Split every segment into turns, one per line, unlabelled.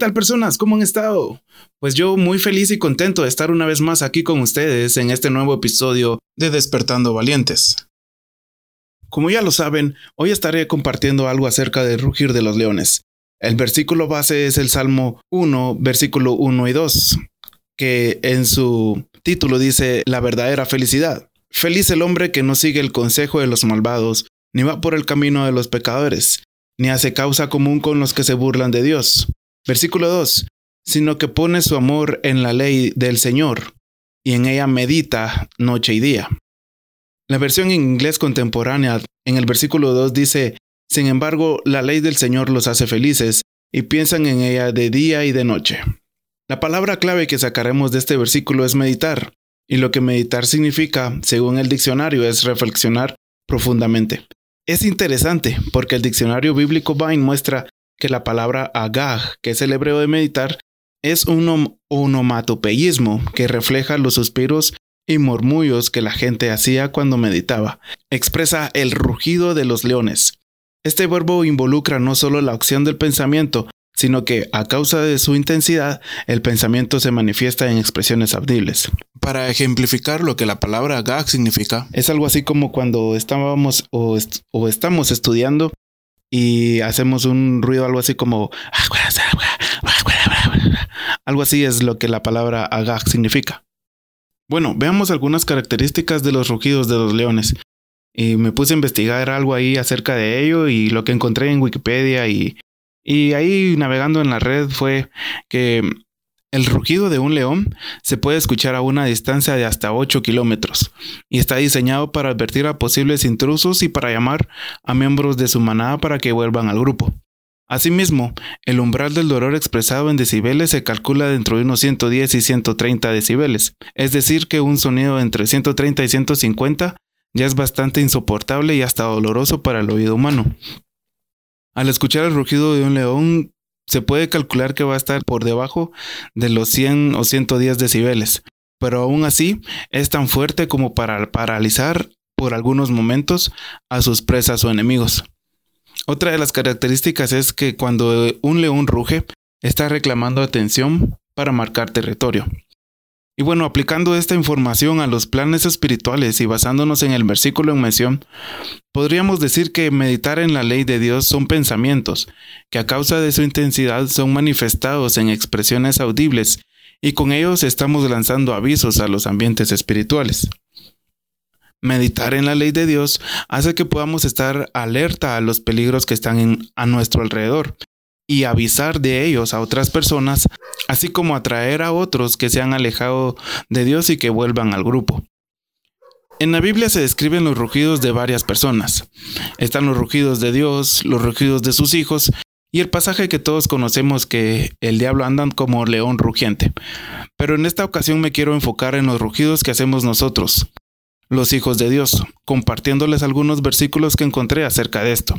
tal personas? ¿Cómo han estado? Pues yo muy feliz y contento de estar una vez más aquí con ustedes en este nuevo episodio de Despertando Valientes. Como ya lo saben, hoy estaré compartiendo algo acerca del rugir de los leones. El versículo base es el Salmo 1, versículo 1 y 2, que en su título dice la verdadera felicidad. Feliz el hombre que no sigue el consejo de los malvados, ni va por el camino de los pecadores, ni hace causa común con los que se burlan de Dios Versículo 2. Sino que pone su amor en la ley del Señor, y en ella medita noche y día. La versión en inglés contemporánea en el versículo 2 dice, Sin embargo, la ley del Señor los hace felices, y piensan en ella de día y de noche. La palabra clave que sacaremos de este versículo es meditar, y lo que meditar significa, según el diccionario, es reflexionar profundamente. Es interesante porque el diccionario bíblico Vine muestra que la palabra agag, que es el hebreo de meditar, es un onomatopeísmo que refleja los suspiros y murmullos que la gente hacía cuando meditaba. Expresa el rugido de los leones. Este verbo involucra no solo la acción del pensamiento, sino que a causa de su intensidad, el pensamiento se manifiesta en expresiones audibles. Para ejemplificar lo que la palabra agag significa, es algo así como cuando estábamos o, o estamos estudiando y hacemos un ruido algo así como algo así es lo que la palabra agag significa. Bueno, veamos algunas características de los rugidos de los leones. Y me puse a investigar algo ahí acerca de ello y lo que encontré en Wikipedia y, y ahí navegando en la red fue que el rugido de un león se puede escuchar a una distancia de hasta 8 kilómetros y está diseñado para advertir a posibles intrusos y para llamar a miembros de su manada para que vuelvan al grupo. Asimismo, el umbral del dolor expresado en decibeles se calcula dentro de unos 110 y 130 decibeles, es decir, que un sonido entre 130 y 150 ya es bastante insoportable y hasta doloroso para el oído humano. Al escuchar el rugido de un león, se puede calcular que va a estar por debajo de los 100 o 110 decibeles, pero aún así es tan fuerte como para paralizar por algunos momentos a sus presas o enemigos. Otra de las características es que cuando un león ruge, está reclamando atención para marcar territorio. Y bueno, aplicando esta información a los planes espirituales y basándonos en el versículo en mención, podríamos decir que meditar en la ley de Dios son pensamientos, que a causa de su intensidad son manifestados en expresiones audibles, y con ellos estamos lanzando avisos a los ambientes espirituales. Meditar en la ley de Dios hace que podamos estar alerta a los peligros que están a nuestro alrededor y avisar de ellos a otras personas, así como atraer a otros que se han alejado de Dios y que vuelvan al grupo. En la Biblia se describen los rugidos de varias personas. Están los rugidos de Dios, los rugidos de sus hijos y el pasaje que todos conocemos que el diablo anda como león rugiente. Pero en esta ocasión me quiero enfocar en los rugidos que hacemos nosotros, los hijos de Dios, compartiéndoles algunos versículos que encontré acerca de esto.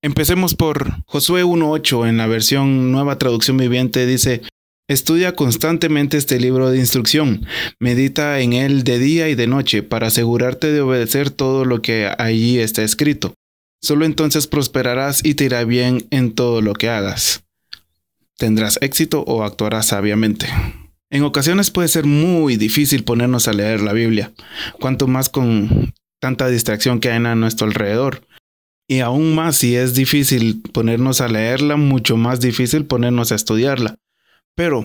Empecemos por Josué 1.8 en la versión nueva traducción viviente dice, Estudia constantemente este libro de instrucción, medita en él de día y de noche para asegurarte de obedecer todo lo que allí está escrito. Solo entonces prosperarás y te irá bien en todo lo que hagas. Tendrás éxito o actuarás sabiamente. En ocasiones puede ser muy difícil ponernos a leer la Biblia, cuanto más con tanta distracción que hay a nuestro alrededor. Y aún más si es difícil ponernos a leerla, mucho más difícil ponernos a estudiarla. Pero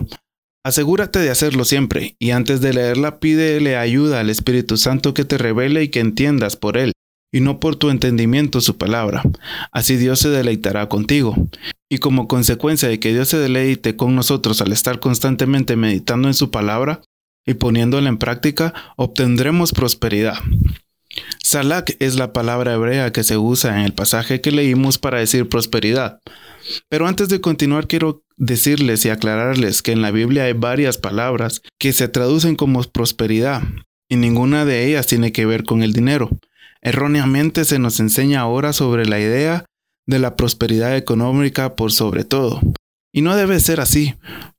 asegúrate de hacerlo siempre y antes de leerla pídele ayuda al Espíritu Santo que te revele y que entiendas por él y no por tu entendimiento su palabra. Así Dios se deleitará contigo. Y como consecuencia de que Dios se deleite con nosotros al estar constantemente meditando en su palabra y poniéndola en práctica, obtendremos prosperidad. Salak es la palabra hebrea que se usa en el pasaje que leímos para decir prosperidad. Pero antes de continuar quiero decirles y aclararles que en la Biblia hay varias palabras que se traducen como prosperidad y ninguna de ellas tiene que ver con el dinero. Erróneamente se nos enseña ahora sobre la idea de la prosperidad económica por sobre todo. Y no debe ser así.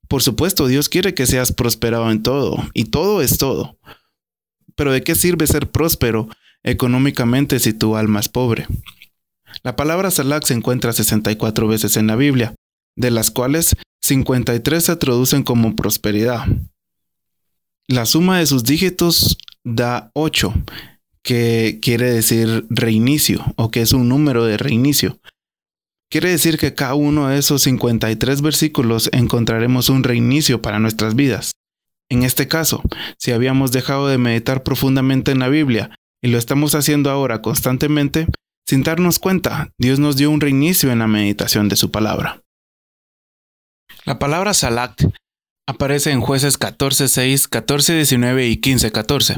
Por supuesto, Dios quiere que seas prosperado en todo, y todo es todo.
pero ¿de qué sirve ser próspero económicamente si tu alma es pobre? La palabra salak se encuentra 64 veces en la Biblia, de las cuales 53 se traducen como prosperidad. La suma de sus dígitos da 8, que quiere decir reinicio o que es un número de reinicio. Quiere decir que cada uno de esos 53 versículos encontraremos un reinicio para nuestras vidas. En este caso, si habíamos dejado de meditar profundamente en la Biblia y lo estamos haciendo ahora constantemente, sin darnos cuenta, Dios nos dio un reinicio en la meditación de su palabra. La palabra Salak aparece en jueces 14.6, 14.19 y 15.14.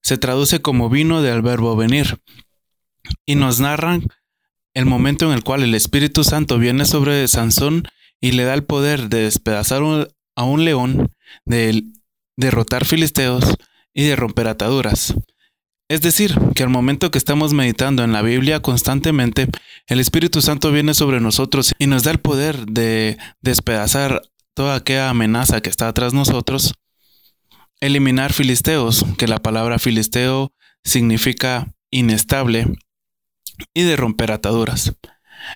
Se traduce como vino del verbo venir y nos narran el momento en el cual el Espíritu Santo viene sobre Sansón y le da el poder de despedazar a un león, de derrotar filisteos y de romper ataduras. Es decir, que al momento que estamos meditando en la Biblia constantemente, el Espíritu Santo viene sobre nosotros y nos da el poder de despedazar toda aquella amenaza que está tras nosotros, eliminar filisteos, que la palabra filisteo significa inestable, y de romper ataduras.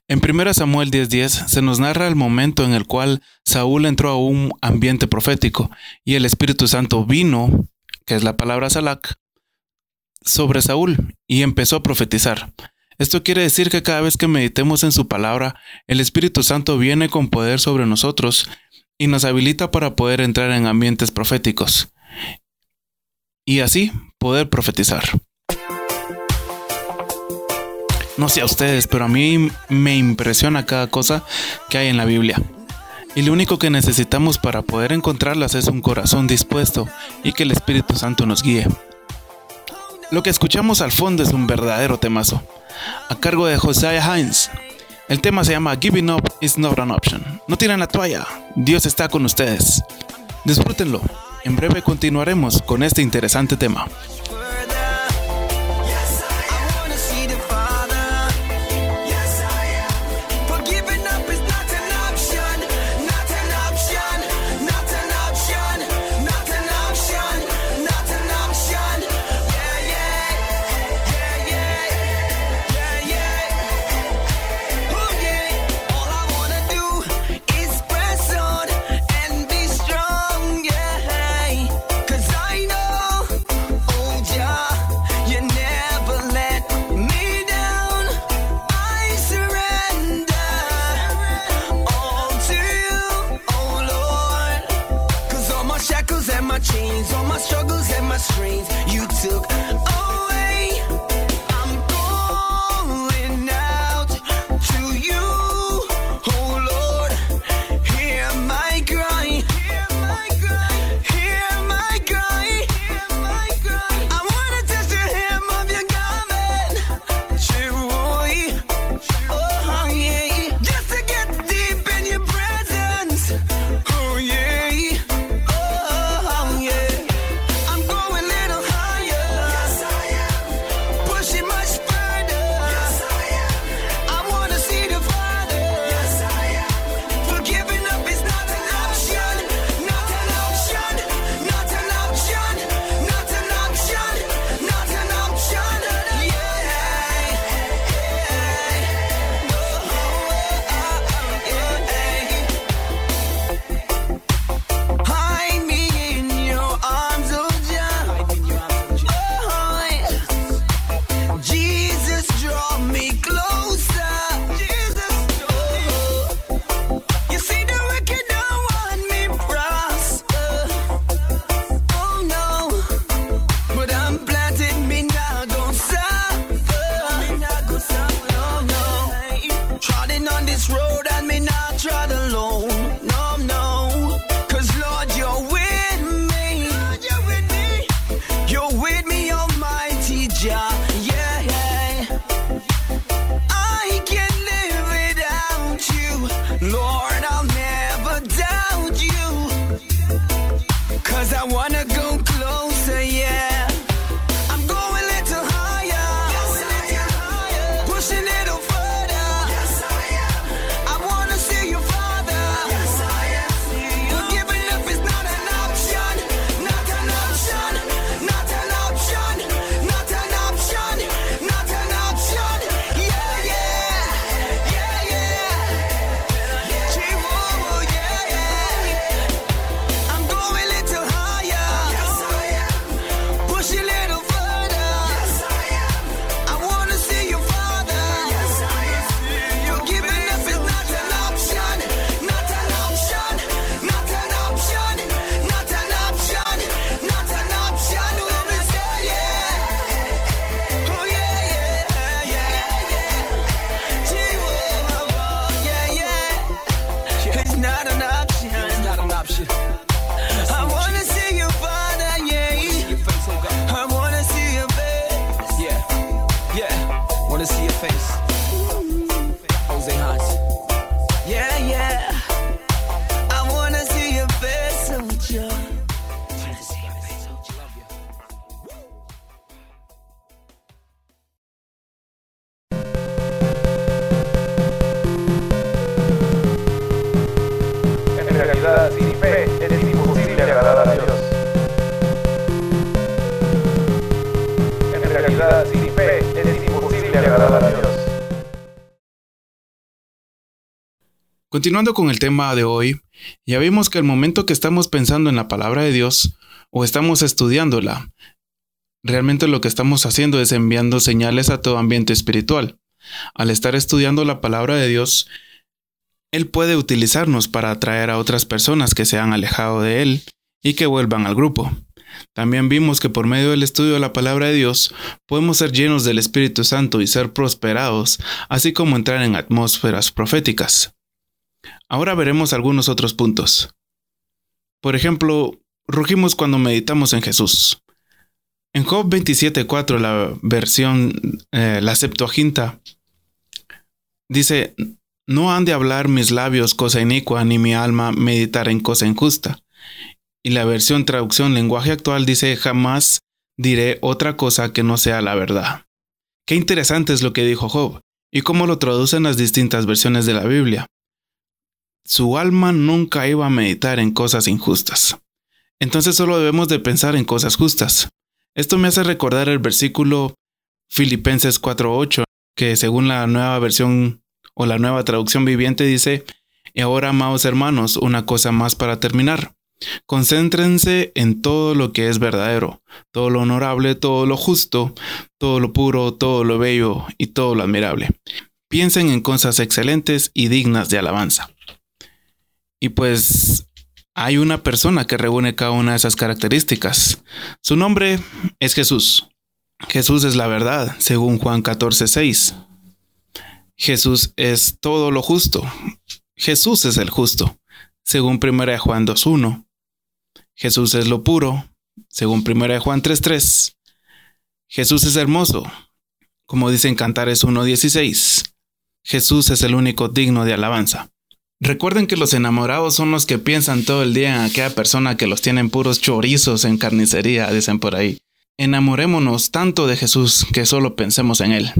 En 1 Samuel 10:10 se nos narra el momento en el cual Saúl entró a un ambiente profético y el Espíritu Santo vino, que es la palabra salak, sobre Saúl y empezó a profetizar. Esto quiere decir que cada vez que meditemos en su palabra, el Espíritu Santo viene con poder sobre nosotros y nos habilita para poder entrar en ambientes proféticos y así poder profetizar. No sé a ustedes, pero a mí me impresiona cada cosa que hay en la Biblia. Y lo único que necesitamos para poder encontrarlas es un corazón dispuesto y que el Espíritu Santo nos guíe. Lo que escuchamos al fondo es un verdadero temazo, a cargo de Josiah Hines. El tema se llama Giving Up is not an option. No tiren la toalla, Dios está con ustedes. Disfrútenlo. En breve continuaremos con este interesante tema.
Continuando con el tema de hoy, ya vimos que el momento que estamos pensando en la palabra de Dios o estamos estudiándola, realmente lo que estamos haciendo es enviando señales a todo ambiente espiritual. Al estar estudiando la palabra de Dios, Él puede utilizarnos para atraer a otras personas que se han alejado de Él y que vuelvan al grupo. También vimos que por medio del estudio de la palabra de Dios podemos ser llenos del Espíritu Santo y ser prosperados, así como entrar en atmósferas proféticas. Ahora veremos algunos otros puntos. Por ejemplo, rugimos cuando meditamos en Jesús. En Job 27.4, la versión, eh, la Septuaginta, dice, no han de hablar mis labios cosa inicua, ni mi alma meditar en cosa injusta. Y la versión traducción lenguaje actual dice, jamás diré otra cosa que no sea la verdad. Qué interesante es lo que dijo Job, y cómo lo traducen las distintas versiones de la Biblia su alma nunca iba a meditar en cosas injustas. Entonces solo debemos de pensar en cosas justas. Esto me hace recordar el versículo Filipenses 4.8, que según la nueva versión o la nueva traducción viviente dice, y ahora, amados hermanos, una cosa más para terminar. Concéntrense en todo lo que es verdadero, todo lo honorable, todo lo justo, todo lo puro, todo lo bello y todo lo admirable. Piensen en cosas excelentes y dignas de alabanza. Y pues hay una persona que reúne cada una de esas características. Su nombre es Jesús. Jesús es la verdad, según Juan 14, 6. Jesús es todo lo justo. Jesús es el justo, según 1 Juan 2.1. Jesús es lo puro, según 1 Juan 3.3. Jesús es hermoso, como dicen Cantares 1.16. Jesús es el único digno de alabanza. Recuerden que los enamorados son los que piensan todo el día en aquella persona que los tienen puros chorizos en carnicería, dicen por ahí. Enamorémonos tanto de Jesús que solo pensemos en Él.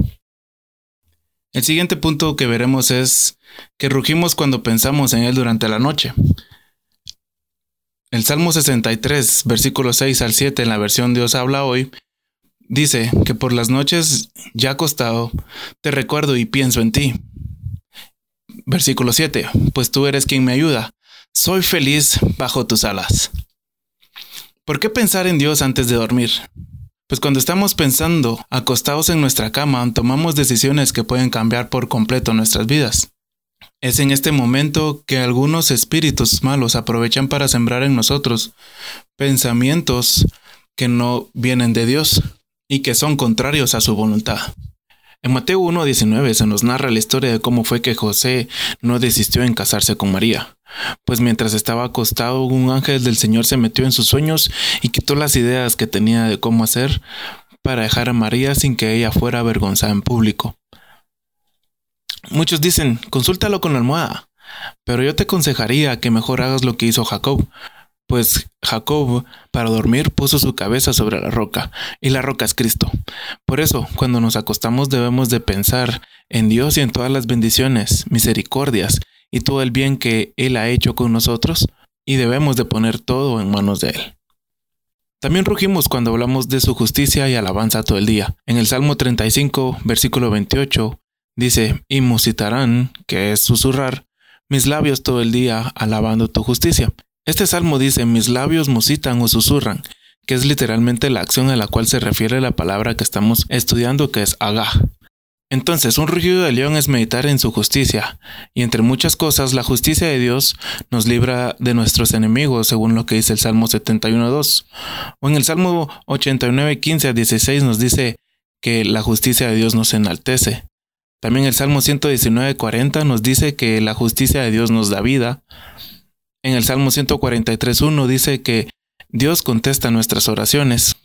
El siguiente punto que veremos es que rugimos cuando pensamos en Él durante la noche. El Salmo 63, versículo 6 al 7 en la versión Dios habla hoy, dice que por las noches ya acostado, te recuerdo y pienso en ti Versículo 7. Pues tú eres quien me ayuda. Soy feliz bajo tus alas. ¿Por qué pensar en Dios antes de dormir? Pues cuando estamos pensando acostados en nuestra cama, tomamos decisiones que pueden cambiar por completo nuestras vidas. Es en este momento que algunos espíritus malos aprovechan para sembrar en nosotros pensamientos que no vienen de Dios y que son contrarios a su voluntad. En Mateo 1.19 se nos narra la historia de cómo fue que José no desistió en casarse con María. Pues mientras estaba acostado, un ángel del Señor se metió en sus sueños y quitó las ideas que tenía de cómo hacer para dejar a María sin que ella fuera avergonzada en público. Muchos dicen, consúltalo con la almohada, pero yo te aconsejaría que mejor hagas lo que hizo Jacob, pues Jacob para dormir puso su cabeza sobre la roca, y la roca es Cristo. Por eso, cuando nos acostamos debemos de pensar en Dios y en todas las bendiciones, misericordias y todo el bien que Él ha hecho con nosotros, y debemos de poner todo en manos de Él. También rugimos cuando hablamos de su justicia y alabanza todo el día. En el Salmo 35, versículo 28, dice, y musitarán, que es susurrar, mis labios todo el día alabando tu justicia. Este salmo dice, mis labios musitan o susurran, que es literalmente la acción a la cual se refiere la palabra que estamos estudiando, que es agah. Entonces, un rugido de león es meditar en su justicia, y entre muchas cosas, la justicia de Dios nos libra de nuestros enemigos, según lo que dice el Salmo 71.2. O en el Salmo 89.15 a 16 nos dice que la justicia de Dios nos enaltece. También el Salmo 119.40 nos dice que la justicia de Dios nos da vida. En el Salmo 143.1 dice que Dios contesta nuestras oraciones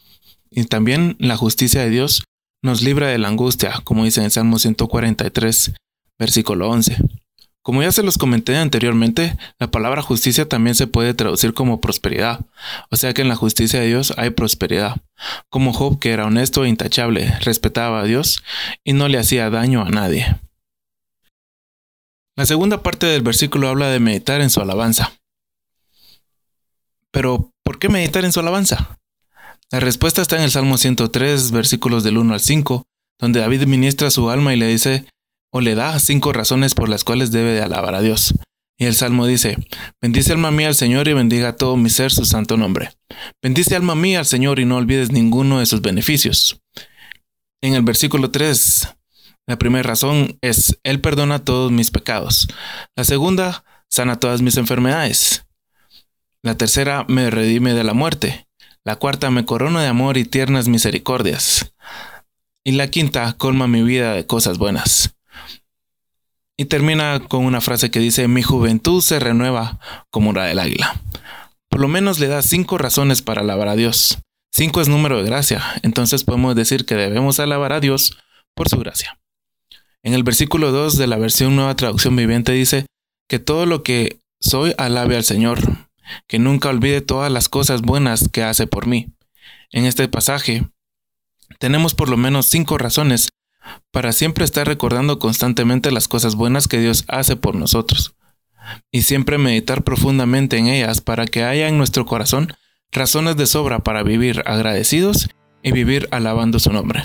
y también la justicia de Dios nos libra de la angustia, como dice en el Salmo 143, versículo 11. Como ya se los comenté anteriormente, la palabra justicia también se puede traducir como prosperidad, o sea que en la justicia de Dios hay prosperidad, como Job que era honesto e intachable, respetaba a Dios y no le hacía daño a nadie. La segunda parte del versículo habla de meditar en su alabanza. Pero, ¿por qué meditar en su alabanza? La respuesta está en el Salmo 103, versículos del 1 al 5, donde David ministra su alma y le dice, o le da cinco razones por las cuales debe de alabar a Dios.
Y el Salmo dice, bendice alma mía al Señor y bendiga a todo mi ser su santo nombre. Bendice alma mía al Señor y no olvides ninguno de sus beneficios. En el versículo 3, la primera razón es, Él perdona todos mis pecados. La segunda, sana todas mis enfermedades. La tercera, me redime de la muerte. La cuarta, me corona de amor y tiernas misericordias. Y la quinta, colma mi vida de cosas buenas. Y termina con una frase que dice, mi juventud se renueva como la del águila. Por lo menos le da cinco razones para alabar a Dios. Cinco es número de gracia, entonces podemos decir que debemos alabar a Dios por su gracia. En el versículo 2 de la versión Nueva Traducción Viviente dice, que todo lo que soy alabe al Señor, que nunca olvide todas las cosas buenas que hace por mí. En este pasaje tenemos por lo menos cinco razones para siempre estar recordando constantemente las cosas buenas que Dios hace por nosotros, y siempre meditar profundamente en ellas para que haya en nuestro corazón razones de sobra para vivir agradecidos y vivir alabando su nombre.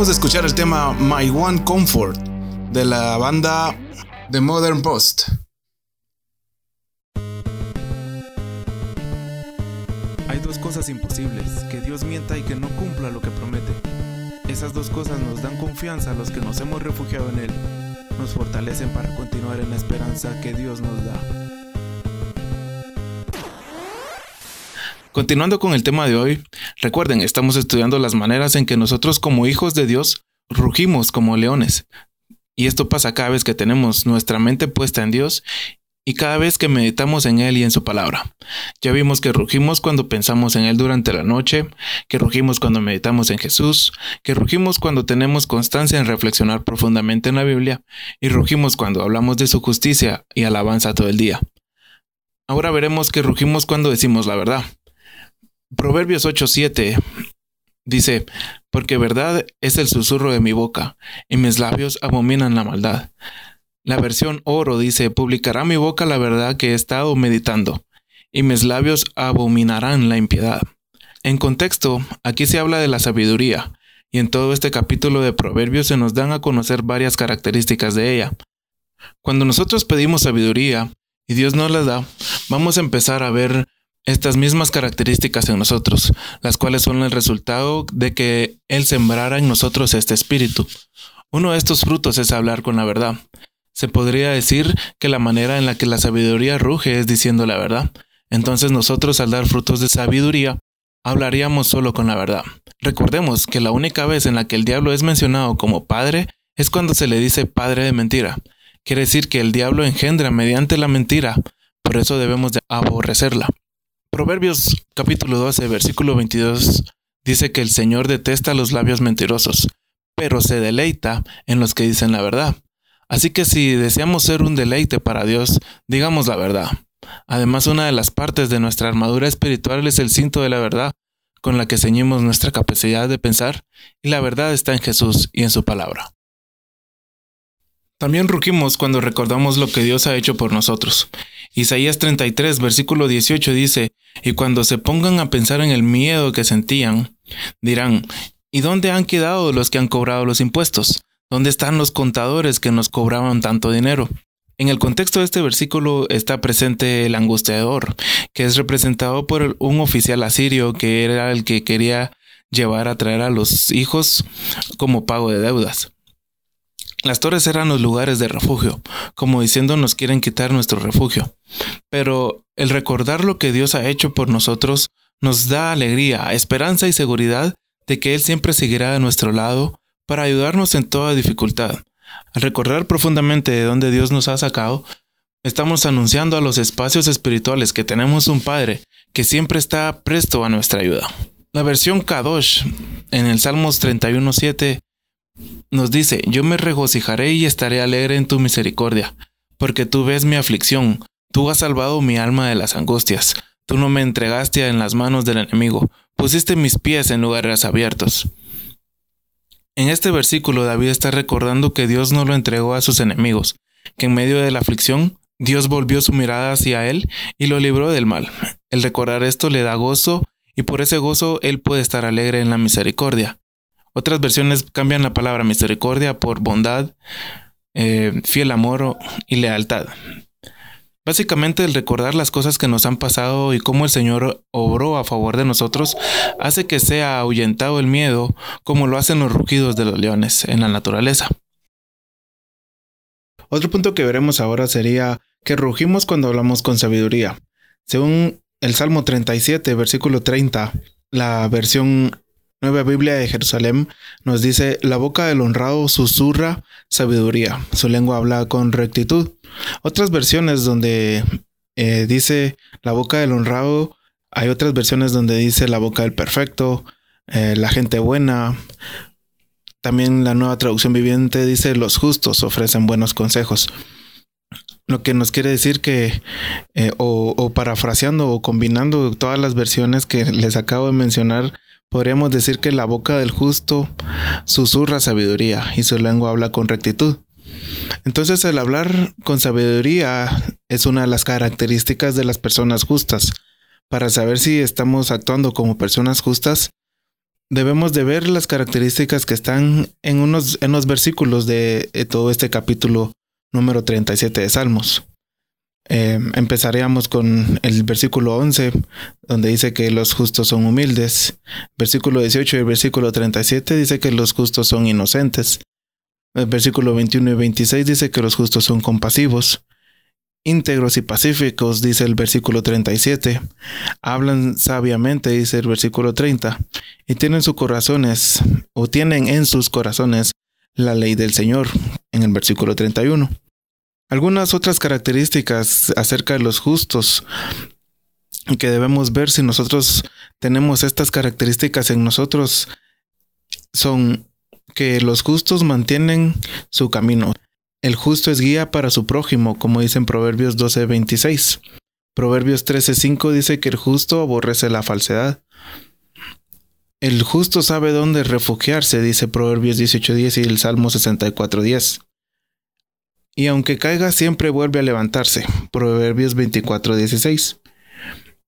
Acabamos de escuchar el tema My One Comfort de la banda The Modern Post.
Hay dos cosas imposibles, que Dios mienta y que no cumpla lo que promete. Esas dos cosas nos dan confianza a los que nos hemos refugiado en Él, nos fortalecen para continuar en la esperanza que Dios nos da. Continuando con el tema de hoy, recuerden, estamos estudiando las maneras en que nosotros como hijos de Dios rugimos como leones. Y esto pasa cada vez que tenemos nuestra mente puesta en Dios y cada vez que meditamos en Él y en su palabra. Ya vimos que rugimos cuando pensamos en Él durante la noche, que rugimos cuando meditamos en Jesús, que rugimos cuando tenemos constancia en reflexionar profundamente en la Biblia y rugimos cuando hablamos de su justicia y alabanza todo el día. Ahora veremos que rugimos cuando decimos la verdad. Proverbios 8:7 dice, porque verdad es el susurro de mi boca, y mis labios abominan la maldad. La versión oro dice, publicará mi boca la verdad que he estado meditando, y mis labios abominarán la impiedad. En contexto, aquí se habla de la sabiduría,
y en todo este capítulo de Proverbios se nos dan a conocer varias características de ella. Cuando nosotros pedimos sabiduría y Dios nos la da, vamos a empezar a ver estas mismas características en nosotros, las cuales son el resultado de que Él sembrara en nosotros este espíritu. Uno de estos frutos es hablar con la verdad. Se podría decir que la manera en la que la sabiduría ruge es diciendo la verdad. Entonces nosotros al dar frutos de sabiduría, hablaríamos solo con la verdad. Recordemos que la única vez en la que el diablo es mencionado como padre es cuando se le dice padre de mentira. Quiere decir que el diablo engendra mediante la mentira, por eso debemos de aborrecerla. Proverbios capítulo 12, versículo 22 dice que el Señor detesta los labios mentirosos, pero se deleita en los que dicen la verdad. Así que si deseamos ser un deleite para Dios, digamos la verdad. Además, una de las partes de nuestra armadura espiritual es el cinto de la verdad, con la que ceñimos nuestra capacidad de pensar, y la verdad está en Jesús y en su palabra. También rugimos cuando recordamos lo que Dios ha hecho por nosotros. Isaías 33, versículo 18 dice, Y cuando se pongan a pensar en el miedo que sentían, dirán, ¿y dónde han quedado los que han cobrado los impuestos? ¿Dónde están los contadores que nos cobraban tanto dinero? En el contexto de este versículo está presente el angustiador, que es representado por un oficial asirio que era el que quería llevar a traer a los hijos como pago de deudas. Las torres eran los lugares de refugio, como diciendo nos quieren quitar nuestro refugio. Pero el recordar lo que Dios ha hecho por nosotros nos da alegría, esperanza y seguridad de que Él siempre seguirá a nuestro lado para ayudarnos en toda dificultad. Al recordar profundamente de dónde Dios nos ha sacado, estamos anunciando a los espacios espirituales que tenemos un Padre que siempre está presto a nuestra ayuda. La versión Kadosh en el Salmos 31.7 nos dice, yo me regocijaré y estaré alegre en tu misericordia, porque tú ves mi aflicción, tú has salvado mi alma de las angustias, tú no me entregaste en las manos del enemigo, pusiste mis pies en lugares abiertos. En este versículo David está recordando que Dios no lo entregó a sus enemigos, que en medio de la aflicción Dios volvió su mirada hacia él y lo libró del mal. El recordar esto le da gozo y por ese gozo él puede estar alegre en la misericordia. Otras versiones cambian la palabra misericordia por bondad, eh, fiel amor y lealtad. Básicamente el recordar las cosas que nos han pasado y cómo el Señor obró a favor de nosotros hace que sea ahuyentado el miedo como lo hacen los rugidos de los leones en la naturaleza.
Otro punto que veremos ahora sería que rugimos cuando hablamos con sabiduría. Según el Salmo 37, versículo 30, la versión Nueva Biblia de Jerusalén nos dice, la boca del honrado susurra sabiduría, su lengua habla con rectitud. Otras versiones donde eh, dice la boca del honrado, hay otras versiones donde dice la boca del perfecto, eh, la gente buena. También la nueva traducción viviente dice los justos ofrecen buenos consejos. Lo que nos quiere decir que, eh, o, o parafraseando o combinando todas las versiones que les acabo de mencionar, Podríamos decir que la boca del justo susurra sabiduría y su lengua habla con rectitud. Entonces el hablar con sabiduría es una de las características de las personas justas. Para saber si estamos actuando como personas justas, debemos de ver las características que están en, unos, en los versículos de todo este capítulo número 37 de Salmos. Eh, empezaríamos con el versículo 11, donde dice que los justos son humildes. Versículo 18 y el versículo 37 dice que los justos son inocentes. El versículo 21 y 26 dice que los justos son compasivos. Íntegros y pacíficos, dice el versículo 37. Hablan sabiamente, dice el versículo 30. Y tienen sus corazones, o tienen en sus corazones, la ley del Señor, en el versículo 31. Algunas otras características acerca de los justos que debemos ver si nosotros tenemos estas características en nosotros son que los justos mantienen su camino. El justo es guía para su prójimo, como dice en Proverbios 12:26. Proverbios 13:5 dice que el justo aborrece la falsedad. El justo sabe dónde refugiarse, dice Proverbios 18:10 y el Salmo 64:10 y aunque caiga siempre vuelve a levantarse. Proverbios 24:16.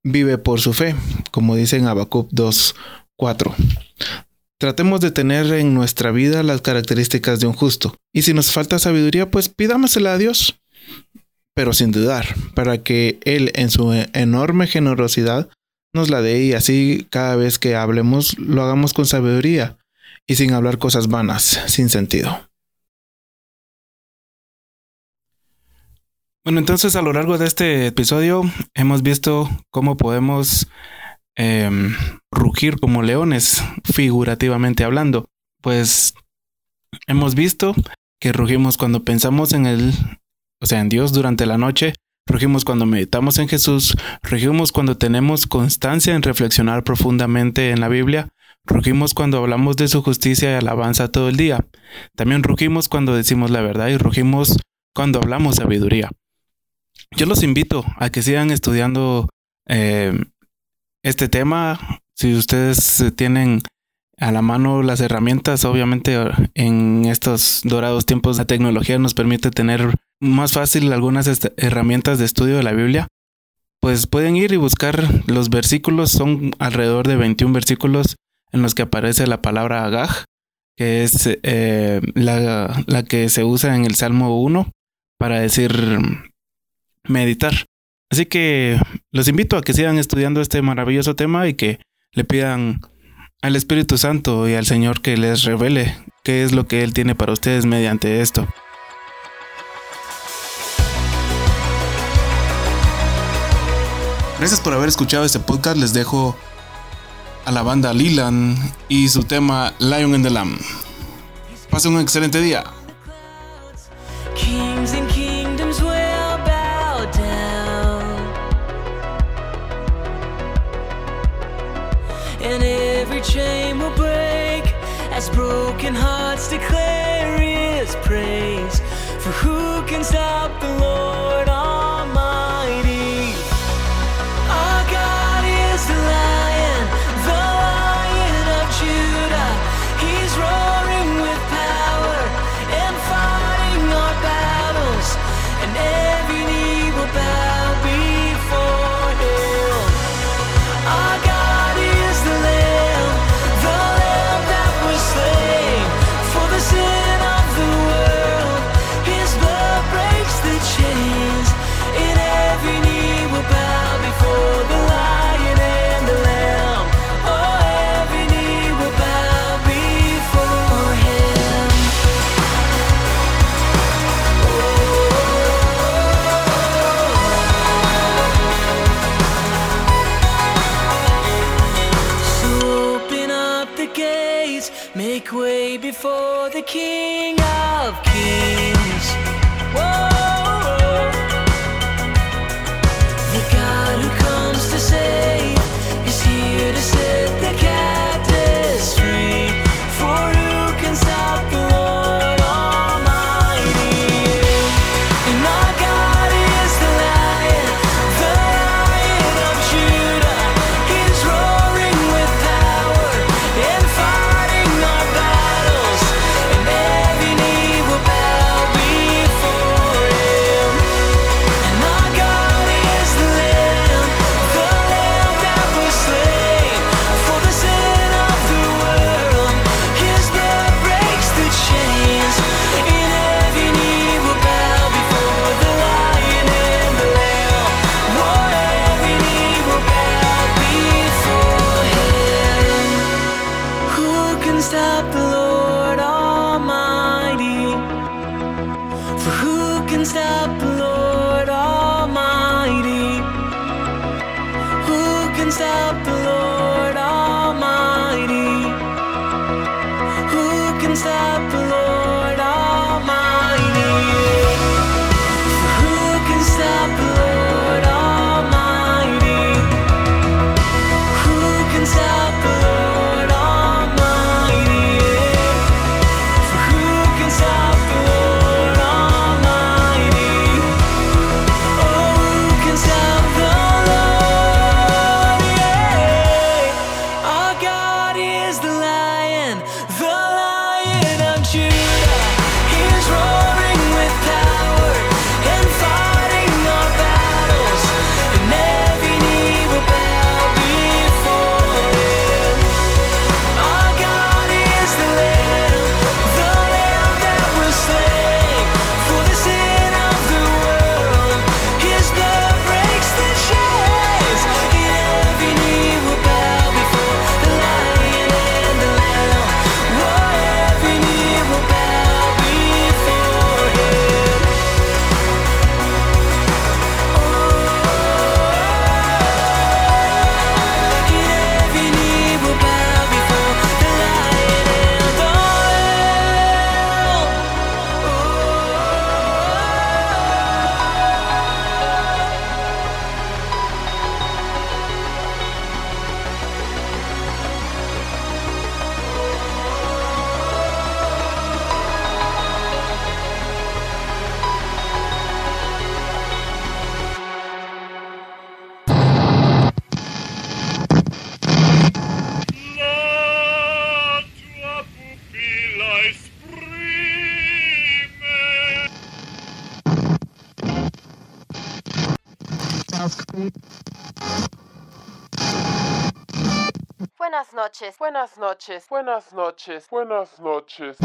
Vive por su fe, como dice en Habacuc 2:4.
Tratemos de tener en nuestra vida las características de un justo. Y si nos falta sabiduría, pues pidámosela a Dios. Pero sin dudar, para que Él en su enorme generosidad nos la dé y así cada vez que hablemos lo hagamos con sabiduría y sin hablar cosas vanas, sin sentido. Bueno, entonces a lo largo de este episodio hemos visto cómo podemos em, rugir como leones, figurativamente hablando. Pues hemos visto que rugimos cuando pensamos en el, o sea, en Dios durante la noche, rugimos cuando meditamos en Jesús, rugimos cuando tenemos constancia en reflexionar profundamente en la Biblia, rugimos cuando hablamos de su justicia y alabanza todo el día. También rugimos cuando decimos la verdad y rugimos cuando hablamos sabiduría. Yo los invito a que sigan estudiando eh, este tema. Si ustedes tienen a la mano las herramientas, obviamente en estos dorados tiempos la tecnología nos permite tener más fácil algunas herramientas de estudio de la Biblia. Pues pueden ir y buscar los versículos, son alrededor de 21 versículos en los que aparece la palabra agaj, que es eh, la, la que se usa en el Salmo 1 para decir meditar. Así que los invito a que sigan estudiando este maravilloso tema y que le pidan al Espíritu Santo y al Señor que les revele qué es lo que Él tiene para ustedes mediante esto. Gracias por haber escuchado este podcast. Les dejo a la banda Lilan y su tema Lion in the Lamb. Pasen un excelente día. Chain will break as broken hearts declare his praise. For who can stop the Lord?
king. can stop alone.
Buenas noches. Buenas noches. Buenas noches.